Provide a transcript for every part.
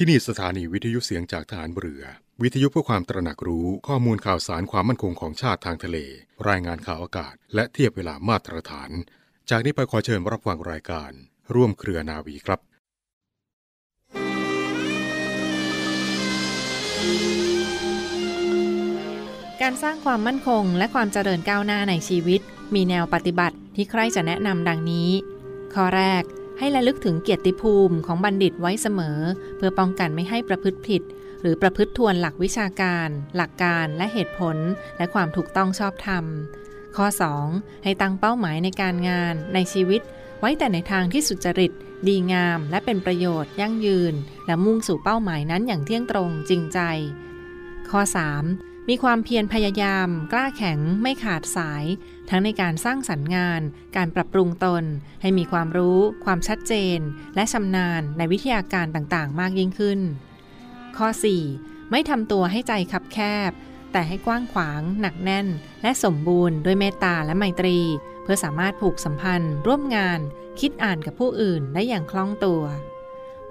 ที่นี่สถานีวิทยุเสียงจากฐานเรือ วิทยุเพื่อความตระหนักรู้ข้อมูลข่าวสารความมั่นคงของชาติทางทะเล รายงานข่าวอากาศ และเทียบเวลามาตรฐาน จากนี้ไปขอเชิญรับฟังรายการ ร่วมเครือนาวีครับการสร้างความมั่นคงและความเจริญก้าวหน้าในชีวิต มีแนวปฏิบัติที่ใครจะแนะนำดังนี้ ข้อแรก ให้ระลึกถึงเกียรติภูมิของบัณฑิตไว้เสมอ เพื่อป้องกันไม่ให้ประพฤติผิด หรือประพฤติทวนหลักวิชาการ หลักการและเหตุผล และความถูกต้องชอบธรรม ข้อ 2. ให้ตั้งเป้าหมายในการงานในชีวิต ไว้แต่ในทางที่สุจริต ดีงาม และเป็นประโยชน์ ยั่งยืน และมุ่งสู่เป้าหมายนั้นอย่างเที่ยงตรงจริงใจ ข้อ 3. มีความเพียรพยายาม กล้าแข็งไม่ขาดสาย ทั้งในการสร้างสรรค์งาน การปรับปรุงตน ให้มีความรู้ ความชัดเจน และชำนาญในวิทยาการต่างๆ มากยิ่งขึ้น ข้อ 4. ไม่ทำตัวให้ใจคับแคบ แต่ให้กว้างขวาง หนักแน่น และสมบูรณ์ด้วยเมตตาและไมตรี เพื่อสามารถผูกสัมพันธ์ ร่วมงาน คิดอ่านกับผู้อื่นได้อย่างคล่องตัว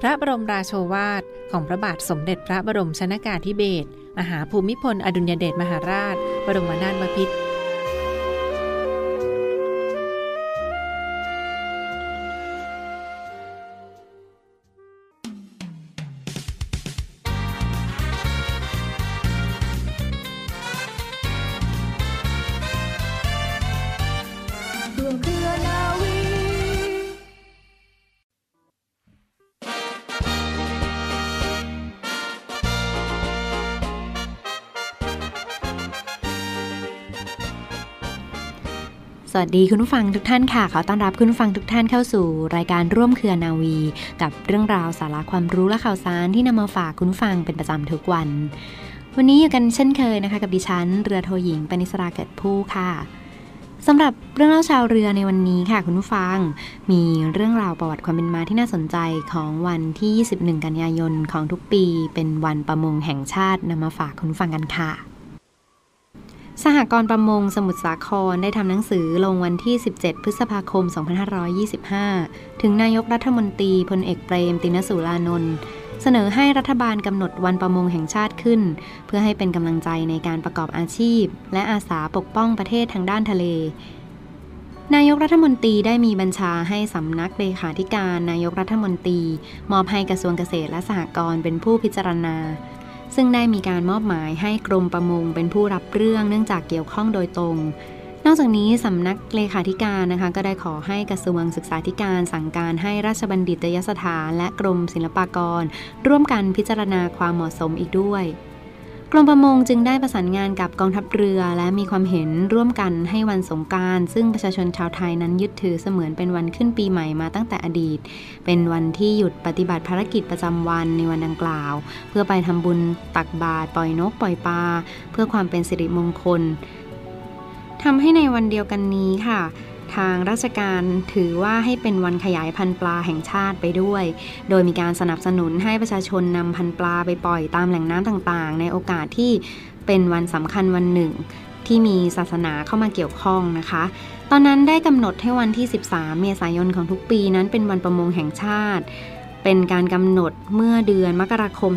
พระบรมราโชวาทของพระบาทสมเด็จพระบรมชนากาธิเบศรมหาภูมิพล อดุลยเดชมหาราช บรมนาถบพิตร วัสดีคุณผู้ฟังทุกท่านค่ะ ขอต้อนรับคุณผู้ฟังทุกท่านเข้าสู่รายการร่วมเครือนาวี กับเรื่องราวสาระความรู้และข่าวสารที่นำมาฝากคุณผู้ฟังเป็นประจำทุกวัน วันนี้อยู่กันเช่นเคยนะคะ กับดิฉันเรือโทหญิงปณิสราเกิดผู้ค่ะสำหรับเรื่องเล่าชาวเรือในวันนี้ค่ะคุณผู้ฟัง มีเรื่องราวประวัติความเป็นมาที่น่าสนใจของวันที่ 21 กันยายนของทุกปี เป็นวันประมงแห่งชาตินำมาฝากคุณฟังกันค่ะ สหกรณ์ประมงสมุทรสาครได้ทำหนังสือลงวันที่ 17 พฤษภาคม 2525 ถึงนายกรัฐมนตรีพลเอกเปรมตินสุรานนท์เสนอให้รัฐบาลกำหนดวันประมงแห่งชาติขึ้น เพื่อให้เป็นกำลังใจในการประกอบอาชีพ และอาสาปกป้องประเทศทางด้านทะเล นายกรัฐมนตรีได้มีบัญชาให้สำนักเลขาธิการ นายกรัฐมนตรี มอบให้กระทรวงเกษตรและสหกรณ์เป็นผู้พิจารณา ซึ่งได้มีการมอบหมายให้กรมประมงเป็นผู้รับเรื่องเนื่องจากเกี่ยวข้องโดยตรง นอกจากนี้สำนักเลขาธิการนะคะก็ได้ขอให้กระทรวงศึกษาธิการสั่งการให้ราชบัณฑิตยสถาน และกรมศิลปากร ร่วมกันพิจารณาความเหมาะสมอีกด้วย กรมประมงจึงได้ประสานงานกับกองทัพเรือ และมีความเห็นร่วมกันให้วันสงการ ซึ่งประชาชนชาวไทยนั้นยึดถือเสมือนเป็นวันขึ้นปีใหม่มาตั้งแต่อดีต เป็นวันที่หยุดปฏิบัติภารกิจประจำวันในวันดังกล่าว เพื่อไปทำบุญตักบาตรปล่อยนกปล่อยปลาเพื่อความเป็นสิริมงคลทำให้ในวันเดียวกันนี้ค่ะ ทางราชการถือว่าให้เป็นวันขยายพันธุ์ปลาแห่งชาติไปด้วย โดยมีการสนับสนุนให้ประชาชนนำพันธุ์ปลาไปปล่อยตามแหล่งน้ำต่างๆ ในโอกาสที่เป็นวันสำคัญวันหนึ่ง ที่มีศาสนาเข้ามาเกี่ยวข้องนะคะ ตอนนั้นได้กำหนดให้วันที่ 13 เมษายนของทุกปีนั้นเป็นวันประมงแห่งชาติ เป็นการกำหนดเมื่อเดือนมกราคม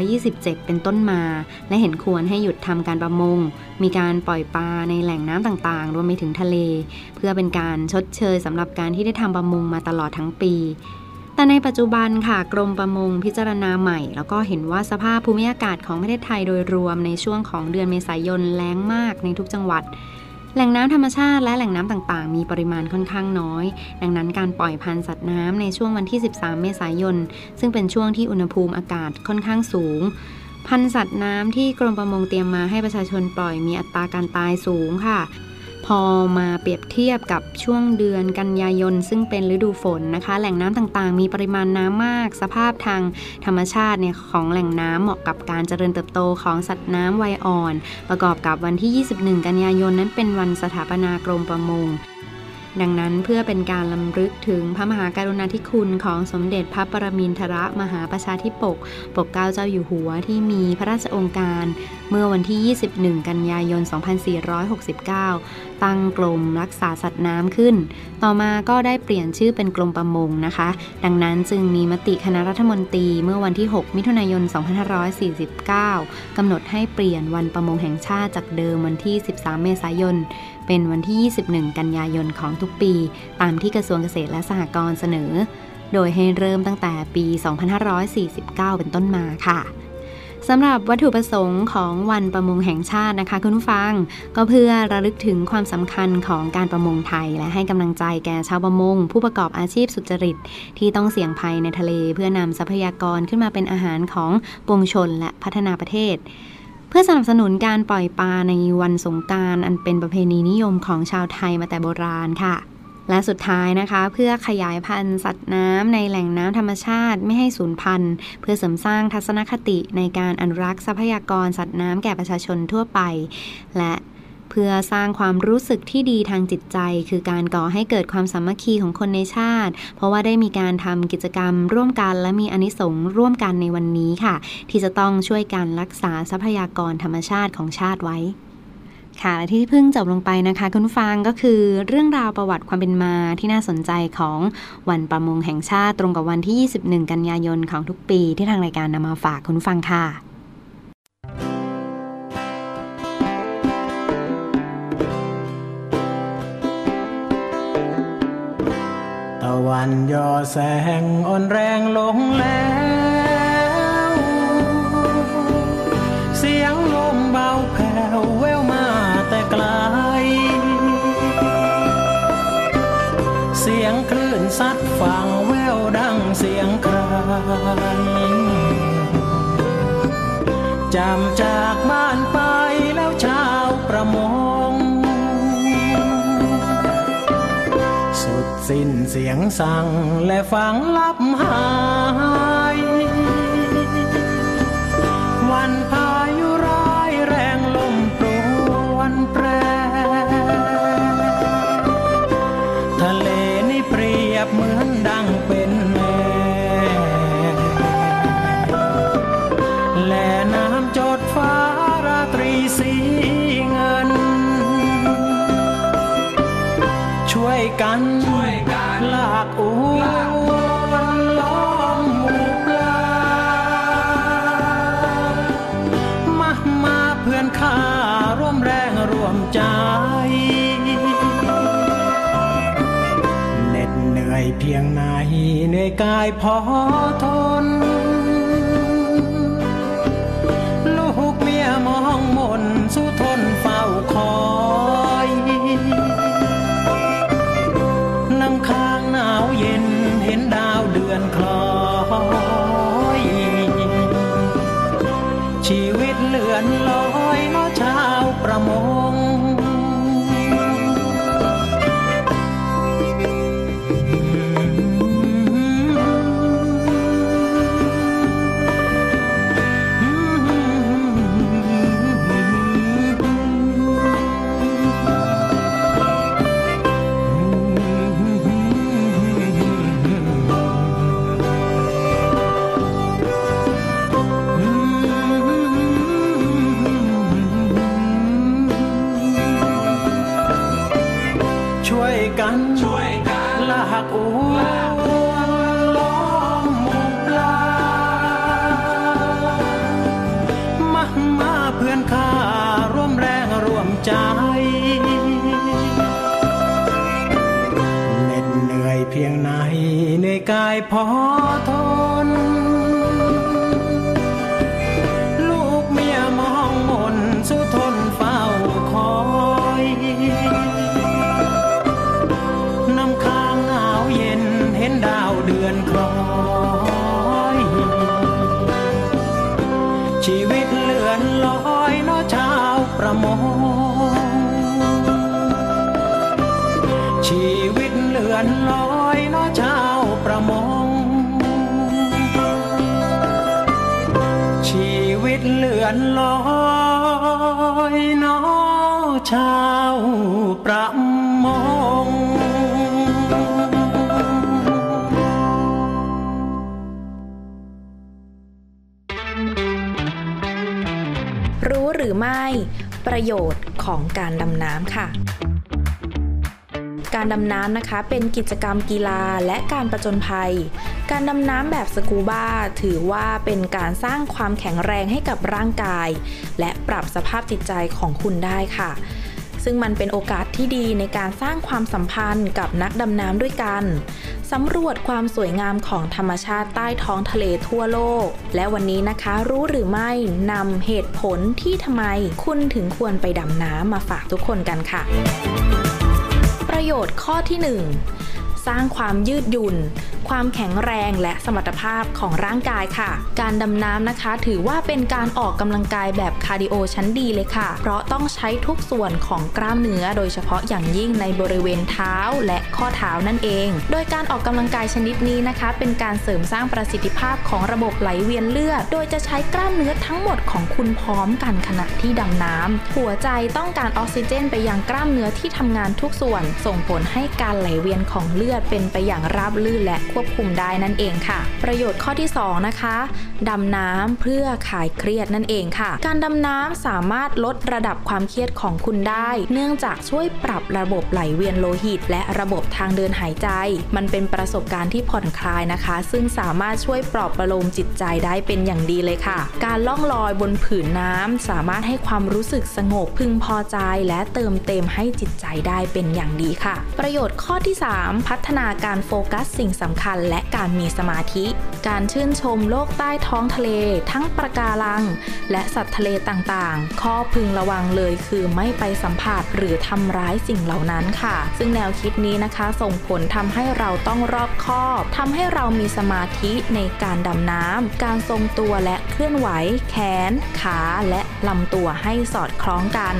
2527 เป็นต้นมา และเห็นควรให้หยุดทำการประมง มีการปล่อยปลาในแหล่งน้ำต่างๆ รวมไปถึงทะเล เพื่อเป็นการชดเชยสำหรับการที่ได้ทำประมงมาตลอดทั้งปี แต่ในปัจจุบันค่ะกรมประมงพิจารณาใหม่ แล้วก็เห็นว่าสภาพภูมิอากาศของประเทศไทยโดยรวมในช่วงของเดือนเมษายนแล้งมากในทุกจังหวัด แหล่งน้ำธรรมชาติและแหล่งน้ำต่างๆ มีปริมาณค่อนข้างน้อย ดังนั้นการปล่อยพันธุ์สัตว์น้ำในช่วงวันที่ 13 เมษายน ซึ่งเป็นช่วงที่อุณหภูมิอากาศค่อนข้างสูง พันธุ์สัตว์น้ำที่กรมประมงเตรียมมาให้ประชาชนปล่อยมีอัตราการตายสูงค่ะ อมาเปรียบเทียบกับช่วงเดือนกันยายน ซึ่งเป็นฤดูฝนนะคะ แหล่งน้ำต่างๆ มีปริมาณน้ำมาก สภาพทางธรรมชาติเนี่ยของแหล่งน้ำเหมาะกับการเจริญเติบโตของสัตว์น้ำวัยอ่อน ประกอบกับวันที่ 21 กันยายนนั้นเป็นวันสถาปนากรมประมง ดังนั้นเพื่อเป็นการลำลึกถึงพระมหาการุณาธิคุณของสมเด็จพระปรมินทรมหาประชาธิปก ปกเกล้าเจ้าอยู่หัวที่มีพระราชองค์การ เมื่อวันที่ 21 กันยายน 2469 ตั้งกรมรักษาสัตว์น้ำขึ้น ต่อมาก็ได้เปลี่ยนชื่อเป็นกรมประมงนะคะ ดังนั้นจึงมีมติคณะรัฐมนตรีเมื่อวันที่ 6 มิถุนายน 2549 กำหนดให้เปลี่ยนวันประมงแห่งชาติจากเดิมวันที่ 13 เมษายน เป็นวันที่ 21 กันยายนของทุกปี ตามที่กระทรวงเกษตรและสหกรณ์เสนอ โดยให้เริ่มตั้งแต่ปี 2549 เป็นต้นมาค่ะสำหรับวัตถุประสงค์ของวันประมงแห่งชาตินะคะคุณผู้ฟัง ก็เพื่อระลึกถึงความสำคัญของการประมงไทย และให้กำลังใจแก่ชาวประมง ผู้ประกอบอาชีพสุจริต ที่ต้องเสี่ยงภัยในทะเล เพื่อนำทรัพยากรขึ้นมาเป็นอาหารของปวงชนและพัฒนาประเทศ เพื่อสนับสนุนการปล่อยปลาในวันสงการอันเป็นประเพณีนิยมของชาวไทยมาแต่โบราณค่ะ และสุดท้ายนะคะ เพื่อขยายพันธุ์สัตว์น้ำในแหล่งน้ำธรรมชาติไม่ให้สูญพันธุ์ เพื่อเสริมสร้างทัศนคติในการอนุรักษ์ทรัพยากรสัตว์น้ำแก่ประชาชนทั่วไป และ เพื่อสร้างความรู้สึกที่ดีทางจิตใจ คือการก่อให้เกิดความสามัคคีของคนในชาติ เพราะว่าได้มีการทำกิจกรรมร่วมกันและมีอนิสงส์ร่วมกันในวันนี้ค่ะ ที่จะต้องช่วยกันรักษาทรัพยากรธรรมชาติของชาติไว้ค่ะและที่เพิ่งจบลงไปนะคะ คุณฟังก็คือเรื่องราวประวัติความเป็นมาที่น่าสนใจของวันประมงแห่งชาติตรงกับวันที่ 21 กันยายนของทุกปีที่ทางรายการนำมาฝากคุณฟังค่ะ วันย่อแสงอ่อนแรงลงแล้ว เสียงลมเบาแผ่วแววมาแต่ไกล เสียงคลื่นซัดฝั่งแววดังเสียงใครจำจากบ้าน สิ้นเสียงสั่งและฟังลับหาย เหน็ดเหนื่อยเพียงไหนเหนื่อยกายพอทน ลูกเมียมองมนสู้ทนเฝ้าคอย กันลอยน้อชาวประมงรู้หรือไม่ ประโยชน์ของการดำน้ำค่ะ การดำน้ำนะคะเป็นกิจกรรมกีฬาและการประจนภัย การดำน้ำแบบสกูบ้าถือว่าเป็นการสร้างความแข็งแรงให้กับร่างกาย และปรับสภาพจิตใจของคุณได้ค่ะ ซึ่งมันเป็นโอกาสที่ดีในการสร้างความสัมพันธ์กับนักดำน้ำด้วยกันสำรวจความสวยงามของธรรมชาติใต้ท้องทะเลทั่วโลก และวันนี้นะคะรู้หรือไม่นำเหตุผลที่ทำไมคุณถึงควรไปดำน้ำมาฝากทุกคนกันค่ะ ประโยชน์ข้อที่ 1 สร้างความยืดหยุ่น ความแข็งแรงและสมรรถภาพของร่างกายค่ะ การดำน้ำนะคะ ถือว่าเป็นการออกกำลังกายแบบคาร์ดิโอชั้นดีเลยค่ะ เพราะต้องใช้ทุกส่วนของกล้ามเนื้อ โดยเฉพาะอย่างยิ่งในบริเวณเท้าและข้อเท้านั่นเอง โดยการออกกำลังกายชนิดนี้นะคะ เป็นการเสริมสร้างประสิทธิภาพของระบบไหลเวียนเลือด โดยจะใช้กล้ามเนื้อทั้งหมดของคุณพร้อมกันขณะที่ดำน้ำหัวใจต้องการออกซิเจน ไปยังกล้ามเนื้อที่ทำงานทุกส่วน ส่งผลให้การไหลเวียนของเลือดเป็นไปอย่างราบรื่นและควบคุมได้นั่นเองค่ะ ประโยชน์ข้อที่ 2 นะคะดำน้ำเพื่อคลายเครียดนั่นเองค่ะ การดำน้ำสามารถลดระดับความเครียดของคุณได้ เนื่องจากช่วยปรับระบบไหลเวียนโลหิต และระบบทางเดินหายใจ มันเป็นประสบการณ์ที่ผ่อนคลายนะคะ ซึ่งสามารถช่วยปลอบประโลมจิตใจได้เป็นอย่างดีเลยค่ะ การล่องลอยบนผืนน้ำสามารถให้ความรู้สึกสงบพึงพอใจ และเติมเต็มให้จิตใจได้เป็นอย่างดีค่ะ ประโยชน์ข้อที่ 3 พัฒนาการโฟกัสสิ่งสำคัญและการมีสมาธิ การชื่นชมโลกใต้ท้องทะเล ทั้งปะการัง และสัตว์ทะเลต่างๆ ข้อพึงระวังเลยคือไม่ไปสัมผัสหรือทำร้ายสิ่งเหล่านั้นค่ะ ซึ่งแนวคิดนี้นะคะ ส่งผลทำให้เราต้องรอบคอบทำให้เรามีสมาธิในการดำน้ำการทรงตัวและเคลื่อนไหว แขน ขาและลำตัวให้สอดคล้องกัน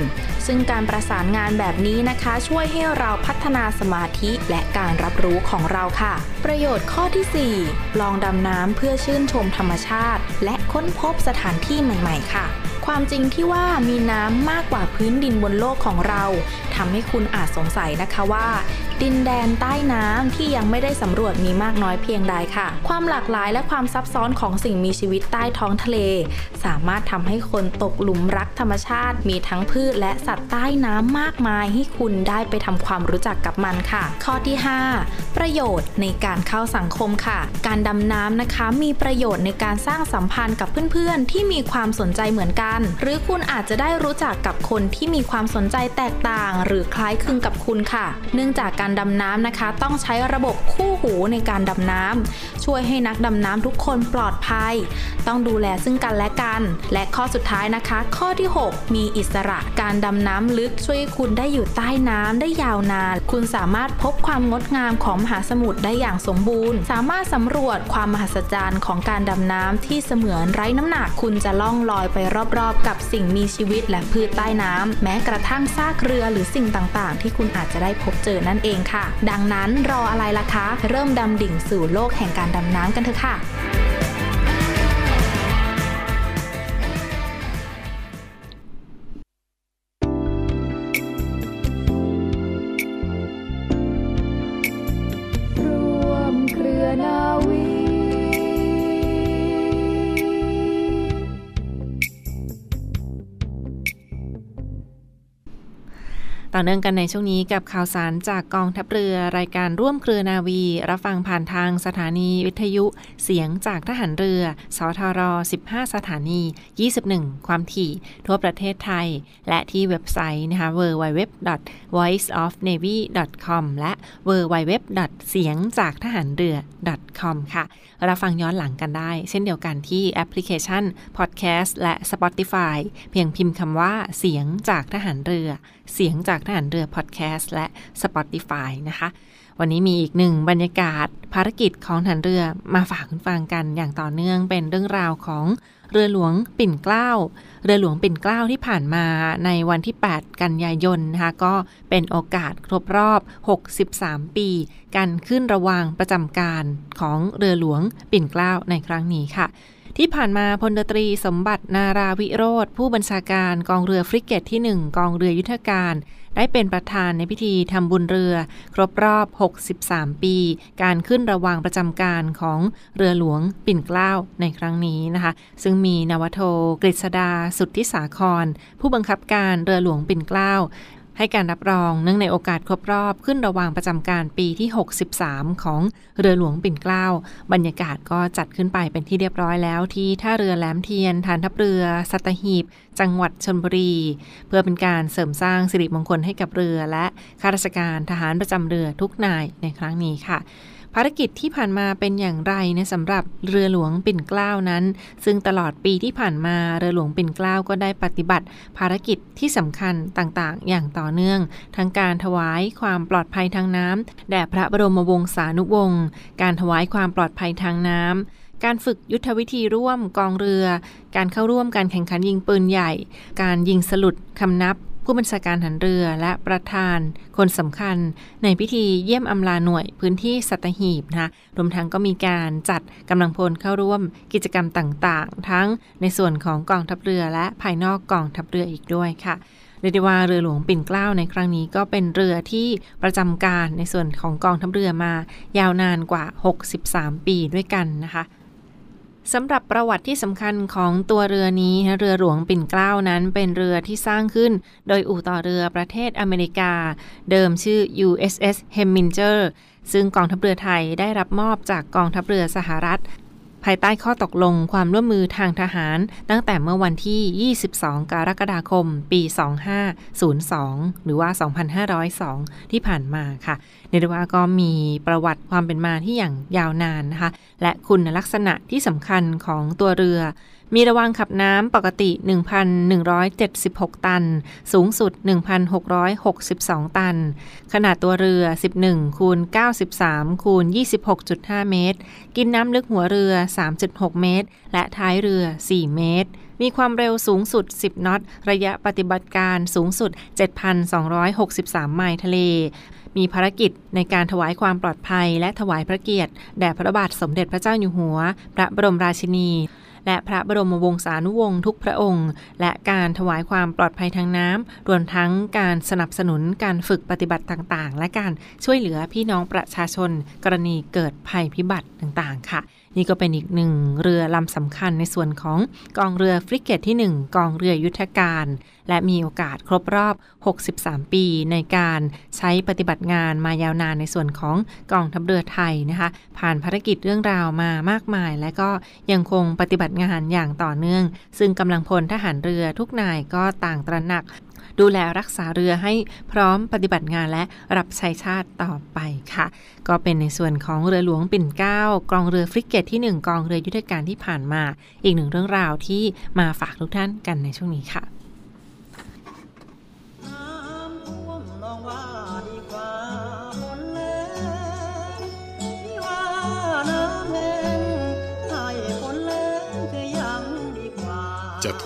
ซึ่งการประสานงานแบบนี้นะคะ ช่วยให้เราพัฒนาสมาธิและการรับรู้ของเราค่ะ ประโยชน์ข้อที่ 4 ลองดำน้ำเพื่อชื่นชมธรรมชาติ และค้นพบสถานที่ใหม่ ๆ ค่ะ ความจริงที่ว่ามีน้ำมากกว่าพื้นดินบนโลกของเราทำให้คุณอาจสงสัยนะคะว่า ดินแดนใต้น้ำที่ยังไม่ได้สำรวจมีมากน้อยเพียงใดค่ะ ความหลากหลายและความซับซ้อนของสิ่งมีชีวิตใต้ท้องทะเล สามารถทำให้คนตกหลุมรักธรรมชาติ มีทั้งพืชและสัตว์ใต้น้ำมากมายให้คุณได้ไปทำความรู้จักกับมันค่ะ ข้อที่ 5 ประโยชน์ในการเข้าสังคมค่ะ การดำน้ำนะคะมีประโยชน์ในการสร้างสัมพันธ์กับเพื่อนๆ ที่มีความสนใจเหมือนกัน หรือคุณอาจจะได้รู้จักกับคนที่มีความสนใจแตกต่าง หรือคล้ายคลึงกับคุณค่ะ เนื่องจากการดำน้ำนะคะ ต้องใช้ระบบคู่หูในการดำน้ำช่วยให้นักดำน้ำทุกคนปลอดภัย ต้องดูแลซึ่งกันและกัน และข้อสุดท้ายนะคะ ข้อที่ 6 มีอิสระการดำน้ำลึกช่วยคุณได้อยู่ใต้น้ำได้ยาวนาน คุณสามารถพบความงดงามของมหาสมุทรได้อย่างสมบูรณ์ สามารถสำรวจความมหัศจรรย์ของการดำน้ำที่เสมือนไร้น้ำหนักคุณจะล่องลอยไปรอบๆ กับสิ่งมีชีวิตและพืชใต้น้ำแม้กระทั่งซากเรือหรือสิ่งต่างๆ ที่คุณอาจจะได้พบเจอนั่นเองค่ะ ดังนั้นรออะไรล่ะคะ เริ่มดำดิ่งสู่โลกแห่งการดำน้ำกันเถอะค่ะ ต่อเนื่องกันในช่วงนี้กับข่าวสารจากกองทัพเรือ รายการร่วมเครือนาวี รับฟังผ่านทางสถานีวิทยุเสียงจากทหารเรือ สทร 15 สถานี 21 ความถี่ทั่วประเทศไทย และที่เว็บไซต์นะคะ www.voiceofnavy.com และ www. เสียงจากทหารเรือ .com ค่ะ รับฟังย้อนหลังกันได้ เช่นเดียวกันที่แอปพลิเคชัน Podcast และ Spotify เพียงพิมพ์คำว่าเสียงจากทหารเรือ เสียงจากทหารเรือพอดแคสต์และ Spotify นะคะ วันนี้มีอีกหนึ่งบรรยากาศภารกิจของทหารเรือมาฝากคุณฟังกันอย่างต่อเนื่องเป็นเรื่องราวของ เรือหลวงปิ่นเกล้า เรือหลวงปิ่นเกล้าที่ผ่านมาในวันที่ 8 กันยายนนะคะก็เป็นโอกาสครบรอบ 63 ปี การขึ้นระวางประจำการของเรือหลวงปิ่นเกล้าในครั้งนี้ค่ะที่ผ่านมาพลตรีสมบัตินาราวิโรธผู้บัญชาการกองเรือฟริกเกตที่ 1 กองเรือยุทธการ ได้เป็นประธานในพิธีทำบุญเรือ ครบรอบ 63 ปี การขึ้นระวางประจำการของเรือหลวงปิ่นเกล้าในครั้งนี้นะคะ ซึ่งมีนวโทกฤษดา สุทธิสาคร ผู้บังคับการเรือหลวงปิ่นเกล้าให้การรับรองเนื่องในโอกาสครบรอบขึ้นระหว่างประจำการปีที่ 63 ของเรือหลวงปิ่นเกล้า บรรยากาศก็จัดขึ้นไปเป็นที่เรียบร้อยแล้วที่ท่าเรือแหลมเทียน ฐานทัพเรือ สัตหีบ จังหวัดชนบุรี เพื่อเป็นการเสริมสร้างสิริมงคลให้กับเรือและข้าราชการทหารประจำเรือทุกนายในครั้งนี้ค่ะ ภารกิจที่ผ่านมาเป็นอย่างไรนะสำหรับเรือหลวงปิ่นเกล้านั้น ซึ่งตลอดปีที่ผ่านมาเรือหลวงปิ่นเกล้าก็ได้ปฏิบัติ ภารกิจที่สำคัญต่างๆ อย่างต่อเนื่อง ทั้งการถวายความปลอดภัยทางน้ำแด่พระบรมวงศานุวงศ์การถวายความปลอดภัยทางน้ำการฝึกยุทธวิธีร่วมกองเรือ การเข้าร่วมการแข่งขันยิงปืนใหญ่ การยิงสลุดคำนับ ผู้บัญชาการหันเรือและประธาน คนสำคัญในพิธีเยี่ยมอำลาหน่วยพื้นที่สัตหีบนะคะรวมทั้งก็มีการจัดกำลังพลเข้าร่วมกิจกรรมต่างๆ ทั้งในส่วนของกองทัพเรือและภายนอกกองทัพเรืออีกด้วยค่ะเรียกได้ว่าเรือหลวงปิ่นเกล้าในครั้งนี้ก็เป็นเรือที่ประจำการในส่วนของกองทัพเรือมายาวนานกว่า 63 ปีด้วยกันนะคะ สำหรับประวัติที่สำคัญของตัวเรือนี้ เรือหลวงปิ่นเกล้านั้นเป็นเรือที่สร้างขึ้น โดยอู่ต่อเรือประเทศอเมริกา เดิมชื่อ USS Heminger ซึ่งกองทัพเรือไทยได้รับมอบจากกองทัพเรือสหรัฐ ภายใต้ข้อตกลงความร่วมมือทางทหาร ตั้งแต่เมื่อวันที่ 22 กรกฎาคม ปี 2502 หรือว่า 2502 ที่ผ่านมาค่ะ เนรว่าก็มีประวัติความเป็นมาที่อย่างยาวนานนะคะ และคุณลักษณะที่สำคัญของตัวเรือ มีระวางขับน้ำปกติ 1,176 ตัน สูงสุด 1,662 ตัน ขนาดตัวเรือ 11คูณ93คูณ26.5 เมตร กินน้ำลึกหัวเรือ 3.6 เมตร และท้ายเรือ 4 เมตรมีความเร็วสูงสุด 10 นอต ระยะปฏิบัติการสูงสุด 7,263 ไมล์ทะเล มีภารกิจในการถวายความปลอดภัยและถวายพระเกียรติ แด่พระบาทสมเด็จพระเจ้าอยู่หัว พระบรมราชินี และพระบรมวงศานุวงศ์ทุกพระองค์ และการถวายความปลอดภัยทางน้ำรวมทั้งการสนับสนุนการฝึกปฏิบัติต่างๆ และการช่วยเหลือพี่น้องประชาชน กรณีเกิดภัยพิบัติต่างๆ ค่ะนี่ก็เป็นอีกหนึ่งเรือลำสำคัญในส่วนของกองเรือฟริกเกตที่ 1 กองเรือยุทธการ และมีโอกาสครบรอบ 63 ปีในการใช้ปฏิบัติงานมายาวนานในส่วนของกองทัพเรือไทยนะคะ ผ่านภารกิจเรื่องราวมามากมาย และก็ยังคงปฏิบัติงานอย่างต่อเนื่อง ซึ่งกำลังพลทหารเรือทุกนายก็ต่างตระหนัก ดูแลรักษาเรือให้พร้อมปฏิบัติงานและรับใช้ชาติต่อไปค่ะ ก็เป็นในส่วนของเรือหลวงปิ่นเก้ากองเรือฟริกเกตที่ 1 กองเรือยุทธการที่ผ่านมา อีกหนึ่งเรื่องราวที่มาฝากทุกท่านกันในช่วงนี้ค่ะ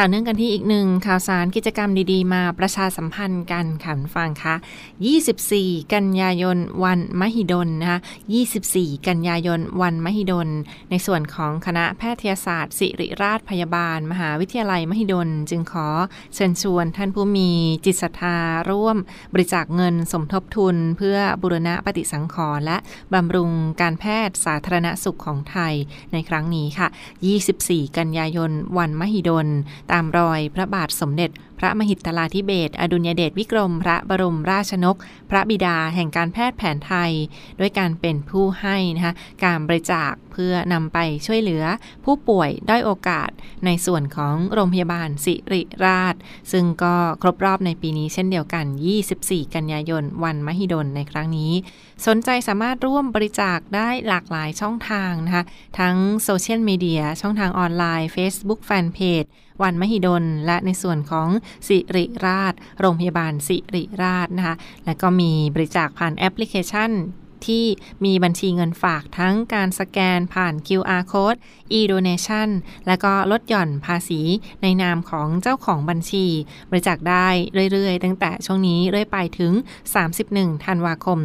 ต่อเนื่องกันที่อีกหนึ่งข่าวสารกิจกรรมดีๆ มาประชาสัมพันธ์กันขันฟังคะ 24 กันยายนวันมหิดลนะคะ 24 กันยายนวันมหิดล ในส่วนของคณะแพทยศาสตร์ ศิริราชพยาบาล มหาวิทยาลัยมหิดล จึงขอเชิญชวนท่านผู้มีจิตศรัทธาร่วมบริจาคเงินสมทบทุน เพื่อบุรณะปฏิสังขรณ์และบำรุงการแพทย์สาธารณสุขของไทยในครั้งนี้ค่ะ 24 กันยายนวันมหิดลตามรอยพระบาทสมเด็จ พระมหิตลาธิเบศอดุลยเดชวิกรม พระบรมราชนก พระบิดาแห่งการแพทย์แผนไทย ด้วยการเป็นผู้ให้นะคะการบริจาคเพื่อนำไปช่วยเหลือผู้ป่วยด้อยโอกาสในส่วนของโรงพยาบาลสิริราช ซึ่งก็ครบรอบในปีนี้เช่นเดียวกัน 24 กันยายน วันมหิดลในครั้งนี้ สนใจสามารถร่วมบริจาคได้หลากหลายช่องทางนะคะ ทั้งโซเชียลมีเดีย ช่องทางออนไลน์ Facebook Fanpage วันมหิดล และในส่วนของสิริราช โรงพยาบาลสิริราชนะคะ และก็มีบริจาคผ่านแอปพลิเคชันที่มีบัญชีเงินฝากทั้งการสแกนผ่าน QR code e-donation และก็ลดหย่อนภาษีในนามของเจ้าของบัญชี บริจาคได้เรื่อยๆ ตั้งแต่ช่วงนี้เรื่อยไปถึง 31 ธันวาคม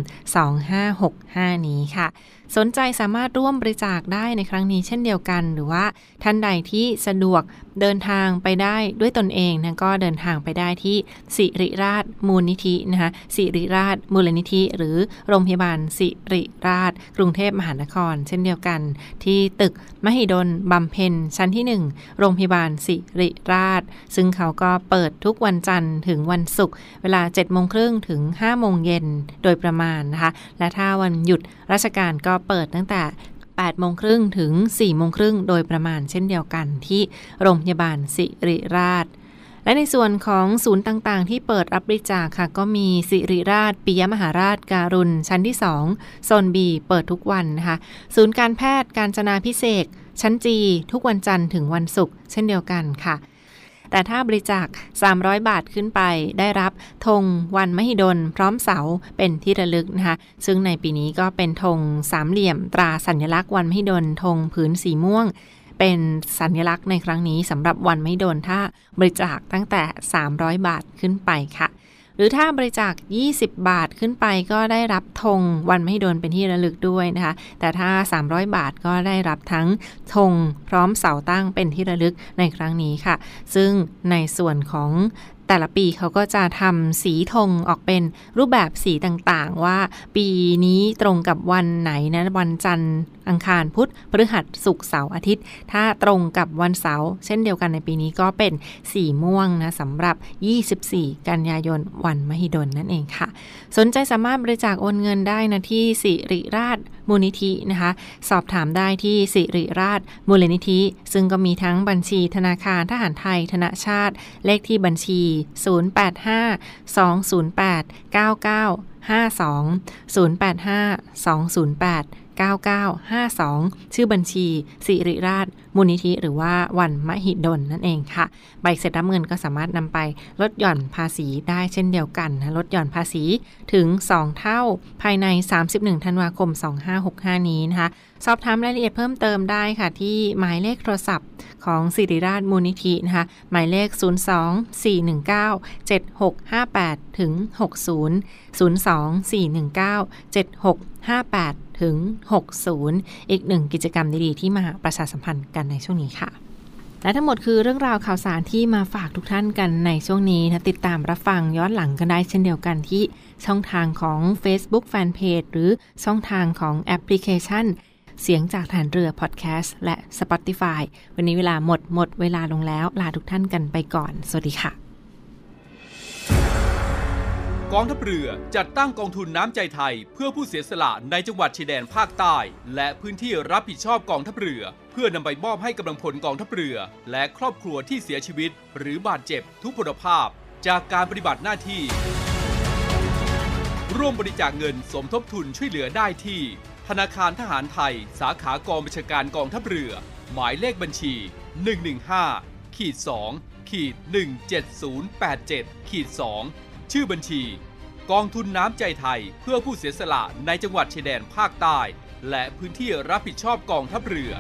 2565 นี้ค่ะ สนใจสามารถร่วมบริจาคได้ในครั้งนี้เช่นเดียวกัน หรือว่าท่านใดที่สะดวกเดินทางไปได้ด้วยตนเองนะก็เดินทางไปได้ที่สิริราชมูลนิธินะคะสิริราชมูลนิธิ หรือโรงพยาบาลสิริราช กรุงเทพมหานคร เช่นเดียวกัน ที่ตึกมหิดลบำเพ็ญชั้นที่ 1 โรงพยาบาลสิริราช ซึ่งเขาก็เปิดทุกวันจันทร์ถึงวันศุกร์เวลา7โมงครึ่งถึง5โมงเย็นโดยประมาณนะคะและถ้าวันหยุดราชการก็เปิดตั้งแต่8โมงครึ่งถึง4โมงครึ่งโดยประมาณเช่นเดียวกันที่โรงพยาบาลสิริราช และในส่วนของศูนย์ต่างๆ ที่เปิดรับบริจาคค่ะ ก็มีสิริราชปิยมหาราชการุณ ชั้นที่ 2 โซน B เปิดทุกวันนะคะ ศูนย์การแพทย์การจนาพิเศษ ชั้น G ทุกวันจันทร์ถึงวันศุกร์เช่นเดียวกันค่ะ แต่ถ้าบริจาค 300 บาทขึ้นไปได้รับธงวันมหิดล พร้อมเสาเป็นที่ระลึกนะคะ ซึ่งในปีนี้ก็เป็นธงสามเหลี่ยมตราสัญลักษณ์วันมหิดลธงผืนสีม่วงเป็นสัญลักษณ์ในครั้งนี้สำหรับวันไม่โดนถ้าบริจาคตั้งแต่ 300 บาทขึ้นไปค่ะ หรือถ้าบริจาค 20 บาทขึ้นไปก็ได้รับธงวันไม่โดนเป็นที่ระลึกด้วยนะคะ แต่ถ้า 300 บาทก็ได้รับทั้งธงพร้อมเสาตั้งเป็นที่ระลึกในครั้งนี้ค่ะ ซึ่งในส่วนของ แต่ละปีเขาก็จะทำสีธงออกเป็นรูปแบบสีต่างๆ ว่าปีนี้ตรงกับวันไหนนะวันจันทร์อังคารพุธพฤหัสศุกร์เสาร์อาทิตย์ ถ้าตรงกับวันเสาร์เช่นเดียวกันในปีนี้ก็เป็นสีม่วงนะสำหรับ 24 กันยายนวันมหิดลนั่นเองค่ะ สนใจสามารถบริจาคโอนเงินได้นะที่สิริราช มูลนิธินะคะ สอบถามได้ที่สิริราชมูลนิธิ ซึ่งก็มีทั้งบัญชีธนาคารทหารไทย ธนาชาติ เลขที่บัญชี 085 208 9952 085 208 9952 ชื่อบัญชี สิริราช มูลนิธิ หรือว่าวันมหิดลนั่นเองค่ะ ใบเสร็จรับเงินก็สามารถนำไปลดหย่อนภาษีได้เช่นเดียวกันนะ ลดหย่อนภาษีถึง 2 เท่าภายใน 31 ธันวาคม 2565 นี้นะคะ สอบถามรายละเอียดเพิ่มเติมได้ค่ะ ที่หมายเลขโทรศัพท์ของสิริราชมูลนิธินะคะ หมายเลข 02 419 7658ถึง60 02 419 7658ถึง60 อีกหนึ่งกิจกรรมดีๆ ที่มาประชาสัมพันธ์กันในช่วงนี้ค่ะและทั้งหมดคือเรื่องราวข่าวสารที่มาฝากทุกท่านกันในช่วงนี้นะติดตามรับฟังย้อนหลังกันได้เช่นเดียวกันที่ช่องทางของ Facebook Fanpage หรือช่องทางของแอปพลิเคชัน เสียงจากฐานเรือพอดแคสต์และ Spotify วันนี้เวลาหมดหมดเวลาลงแล้ว ลาทุกท่านกันไปก่อน สวัสดีค่ะ กองทัพเรือจัดตั้งกองทุนน้ำใจไทย เพื่อผู้เสียสละในจังหวัดชายแดนภาคใต้ และพื้นที่รับผิดชอบกองทัพเรือ เพื่อนำไปมอบให้กำลังพลกองทัพเรือ และครอบครัวที่เสียชีวิต หรือบาดเจ็บทุกพลภาพ จากการปฏิบัติหน้าที่ ร่วมบริจาคเงินสมทบทุนช่วยเหลือได้ที่ ธนาคารทหารไทย สาขากองบัญชาการกองทัพเรือ หมายเลขบัญชี 115ขีด2ขีด17087ขีด2ชื่อบัญชี กองทุนน้ำใจไทยเพื่อผู้เสียสละในจังหวัดชายแดนภาคใต้ และพื้นที่รับผิดชอบกองทัพเรือ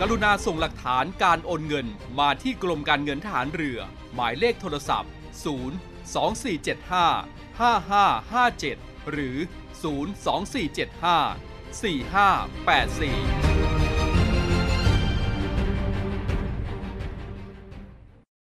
กรุณาส่งหลักฐานการโอนเงินมาที่กรมการเงินทหารเรือ หมายเลขโทรศัพท์ 0 2475 5557 หรือ 02475 4584